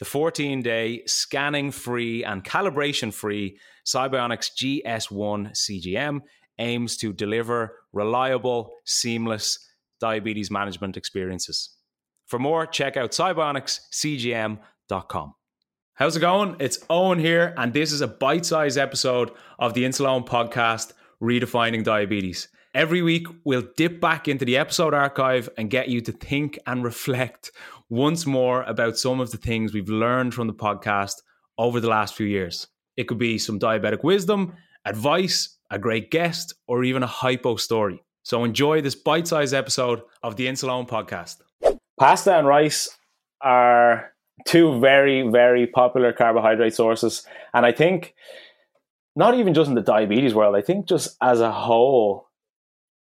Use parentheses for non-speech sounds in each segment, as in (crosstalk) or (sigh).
The 14 day scanning free and calibration free SiBionics GS1 CGM aims to deliver reliable, seamless diabetes management experiences. For more, check out cybionicscgm.com. How's it going? It's Owen here, and this is a bite sized episode of the Insuleoin podcast, Redefining Diabetes. Every week, we'll dip back into the episode archive and get you to think and reflect once more about some of the things we've learned from the podcast over the last few years. It could be some diabetic wisdom, advice, a great guest, or even a hypo story. So enjoy this bite sized episode of the Insuleoin podcast. Pasta and rice are two very, very popular carbohydrate sources. And I think not even just in the diabetes world, I think just as a whole,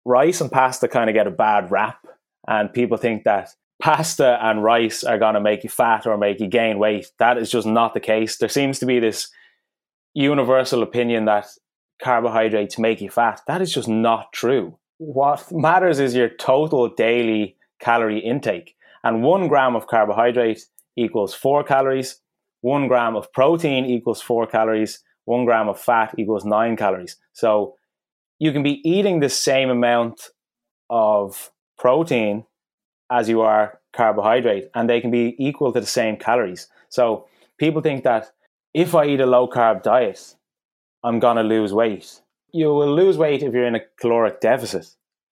rice and pasta kind of get a bad rap. And people think that pasta and rice are going to make you fat or make you gain weight. That is just not the case. There seems to be this universal opinion that carbohydrates make you fat. That is just not true. What matters is your total daily calorie intake. And one gram of carbohydrate equals four calories. One gram of protein equals four calories. One gram of fat equals nine calories. So you can be eating the same amount of protein as you are carbohydrate, and they can be equal to the same calories. So people think that if I eat a low carb diet, I'm going to lose weight. You will lose weight if you're in a caloric deficit,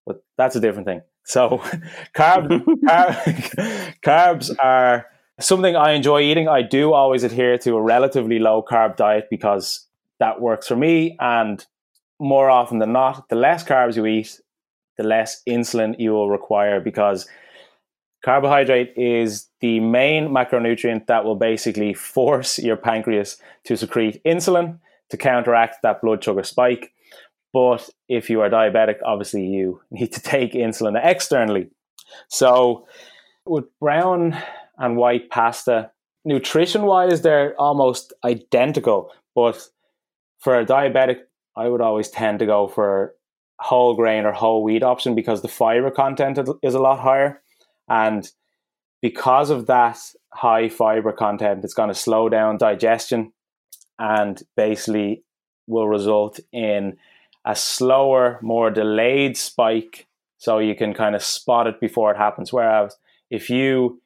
but that's a different thing. So (laughs) carb, carb, (laughs) carbs are something I enjoy eating. I do always adhere to a relatively low carb diet because that works for me. And more often than not, the less carbs you eat, the less insulin you will require because carbohydrate is the main macronutrient that will basically force (laughs) your pancreas to secrete insulin to counteract that blood sugar spike. But if you are diabetic, obviously you (laughs) need to take insulin externally. So with brown and white pasta. Nutrition wise, they're almost identical, but for a diabetic, I would always tend to go for whole grain or whole wheat option because the fiber content is a lot higher. And because of that high fiber content, it's going to slow down digestion and basically will result in a slower, more delayed spike. So you can kind of spot it before it happens. Whereas if you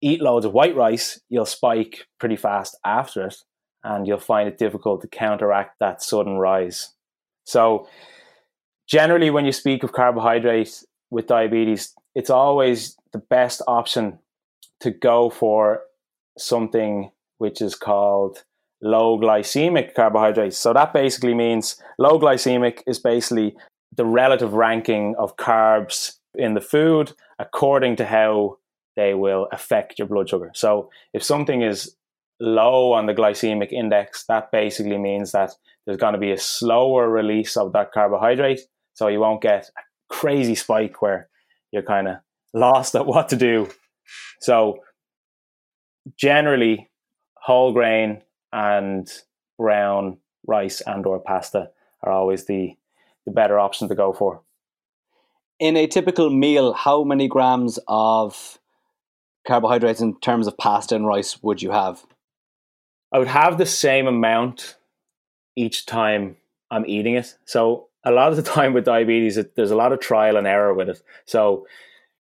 eat loads of white rice, you'll spike pretty fast after it, and you'll find it difficult to counteract that sudden rise. So, generally, when you speak of carbohydrates with diabetes, it's always the best option to go for something which is called low glycemic carbohydrates. So, that basically means low glycemic is basically the relative ranking of carbs in the food according to how they will affect your blood sugar. So if something is low on the glycemic index, that basically means that there's going to be a slower release of that carbohydrate. So you won't get a crazy spike where you're kind of lost at what to do. So generally, whole grain and brown rice and or pasta are always the, the better option to go for. In a typical meal, how many grams of carbohydrates in terms of pasta and rice would you have? I would have the same amount each time I'm eating it. So a lot of the (laughs) time with diabetes, it, there's a lot of trial and error with it. So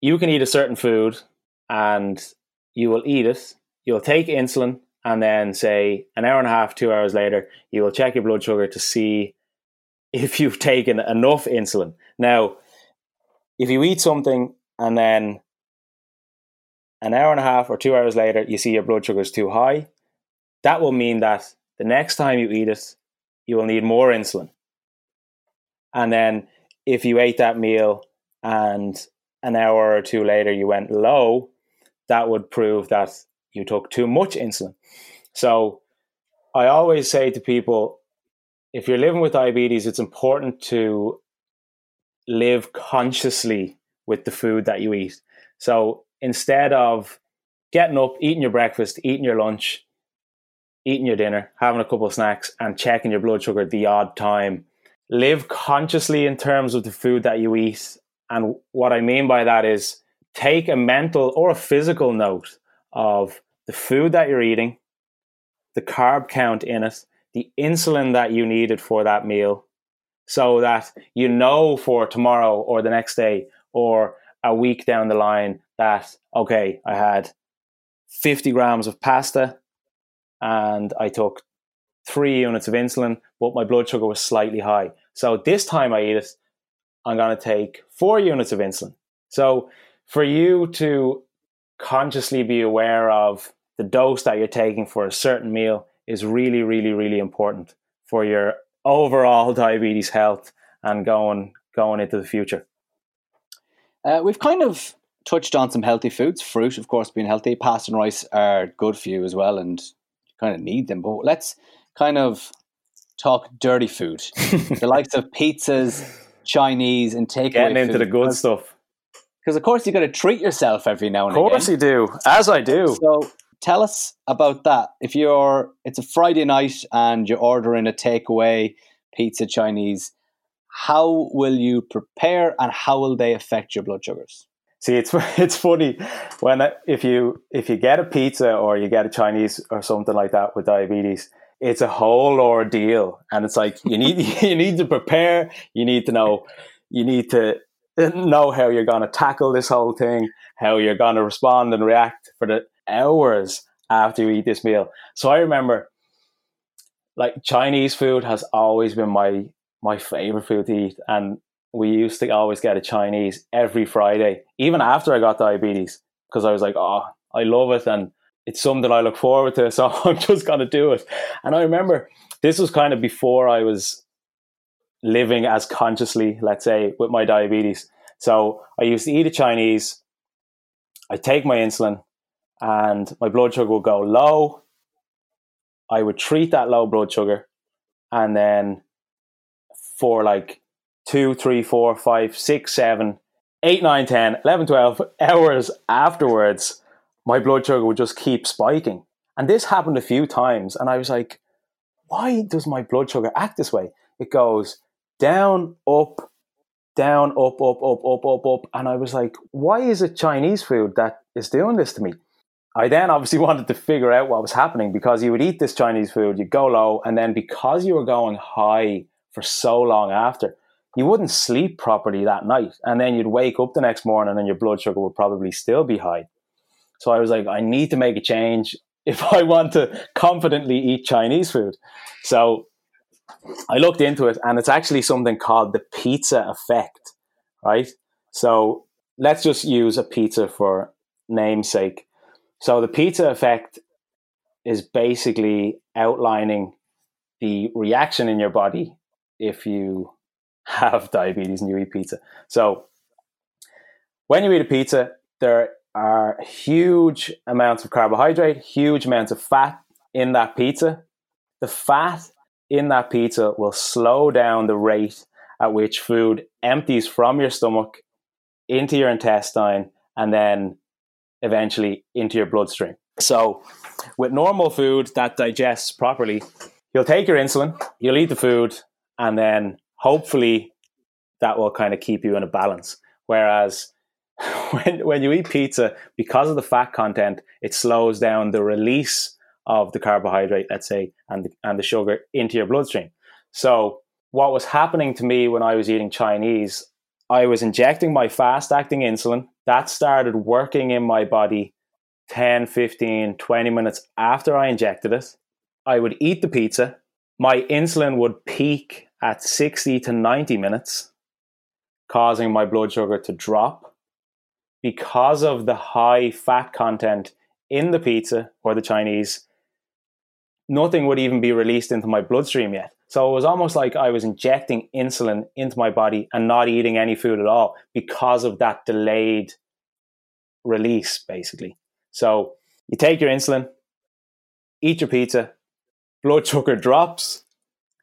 you can eat a certain food and you will eat it. You'll take insulin and then say an hour and a half, two hours later, you will check your blood sugar to see (laughs) if you've taken enough insulin. Now, if you eat something and then an hour and a half or two hours later you see your blood sugar is too high, that will mean that the next time you eat it, you will need more insulin. And then if you ate that meal and an hour or two later you went low, that would prove that you took too much insulin. So I always say to people if you're living with diabetes, it's important to live consciously with the food that you eat. So instead of getting up, eating your breakfast, eating your lunch, eating your dinner, having a couple of snacks, and checking your blood sugar at the odd time, live consciously in terms of the food that you eat. And what I mean by that is take a mental or a physical note of the food that you're eating, the carb count in it, the insulin that you needed for that meal, so that you know for tomorrow or the next day or a week down the line that, okay, I had 50 grams of pasta and I took three units of insulin, but my blood sugar was slightly high. So this time I eat it, I'm going to take four units of insulin. So for you to consciously be aware of the dose that you're taking for a certain meal is really, really, really important for your overall (laughs) diabetes health and going going into the future. Uh, we've kind of touched on some healthy foods. Fruit, of course, being healthy. Pasta and rice are good for you as well, and you kind of need them. But let's kind of talk dirty food, (laughs) the likes of pizzas, Chinese, and takeaway. Getting into the good stuff. Because of course you got to treat yourself every now and again. Of course again. you do, as I do. So tell us about that. If you're, it's a Friday night and you're ordering a takeaway pizza, Chinese. How will you prepare, and how will they affect your blood sugars? See, it's (laughs) it's funny when if you if you get a pizza or you get a Chinese or something like that with diabetes, it's a whole ordeal, and it's like you need (laughs) you need to prepare. You need to know. You need to know how you're going to tackle this whole thing, how you're going to respond and react for the hours after you eat this meal. So I remember, like Chinese food has always been my my favorite food to eat, and we used to always get a Chinese every Friday, even after I got diabetes, because I was like, oh, I love it, and it's something I look forward to, (laughs) so I'm just gonna do it. And I remember this was kind of before I was living as consciously, let's say, with my diabetes. So I used to eat a Chinese, I take my insulin, and my blood sugar would go low. I would treat that low blood sugar, and then for like two, three, four, five, six, seven, eight, nine, 10, 11, 12 (laughs) hours afterwards, my blood sugar would just keep spiking. And this happened a few times, and I was like, why does my blood sugar act this way? It goes down, up, down, up, up, up, up, up, up. And I was like, why is it Chinese food that is doing this to me? I then obviously (laughs) wanted to figure out what was happening because you would eat this Chinese food, you'd go low, and then because you were going high for so long after, you wouldn't sleep properly that night. And then you'd wake up the next morning and your blood sugar would probably still be high. So I was like, I need to make a change (laughs) if I want to confidently eat Chinese food. So I looked into it and it's actually something called the pizza effect, right? So let's just use a pizza for namesake. So the pizza effect is basically outlining the reaction in your body if you (laughs) have diabetes and you eat pizza. So when you eat a pizza, there are huge amounts of carbohydrate, huge amounts of fat in that pizza. The fat in that pizza will slow down the rate at which food empties from your stomach into your intestine and then eventually into your bloodstream. So, with normal food that digests properly, you'll take your insulin, you'll eat the food, and then hopefully that will kind of keep you in a balance. Whereas (laughs) when, when you eat pizza, because of the fat content, it slows down the release of the carbohydrate, let's say, and the, and the sugar into your bloodstream. So, what was happening to me when I was eating Chinese, I was injecting my fast acting insulin. That started working in my body 10, 15, 20 minutes after I injected it. I would eat the pizza. My insulin would peak at 60 to 90 minutes, causing my blood sugar to drop because of the high fat content in the pizza or the Chinese. Nothing would even be released into my bloodstream yet. So it was almost like I was injecting insulin into my body and not eating any food at all because of that delayed release, basically. So you take your insulin, eat your pizza, blood sugar drops,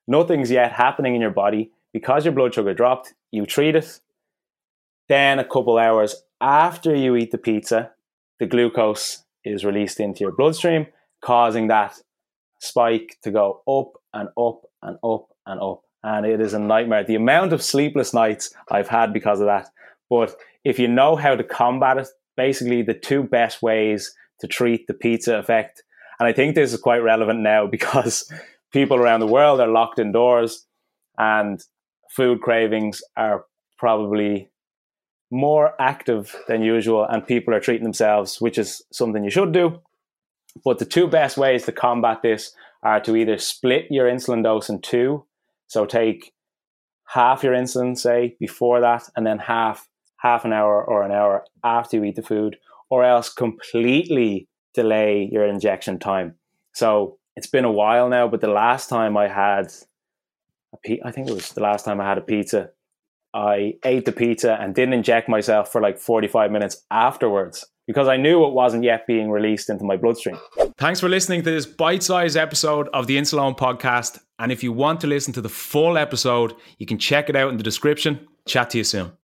nothing's yet happening in your body. Because your blood sugar dropped, you treat it. Then a couple hours after you eat the pizza, the glucose is released into your bloodstream, causing that spike to go up and up and up and up. And it is a nightmare. The amount of sleepless nights I've had because of that. But if you know how to combat it, basically the two best ways to treat the pizza effect. And I think this is quite relevant now (laughs) because people around the world are locked indoors and food cravings are probably more active than usual and people are treating themselves, which is something you should do. But the two best ways to combat this are to either split your insulin dose in two. So take half your insulin, say, before that, and then half half an hour or an hour after you eat the food, or else completely delay your injection time. So it's been a while now, but the last time I had a pe- I think it was the last time I had a pizza. I ate the pizza and didn't inject myself for like 45 minutes afterwards because I knew it wasn't yet being released into my bloodstream. Thanks for listening to this bite sized episode of the Insuleoin podcast. And if you want to listen to the full episode, you can check it out in the description. Chat to you soon.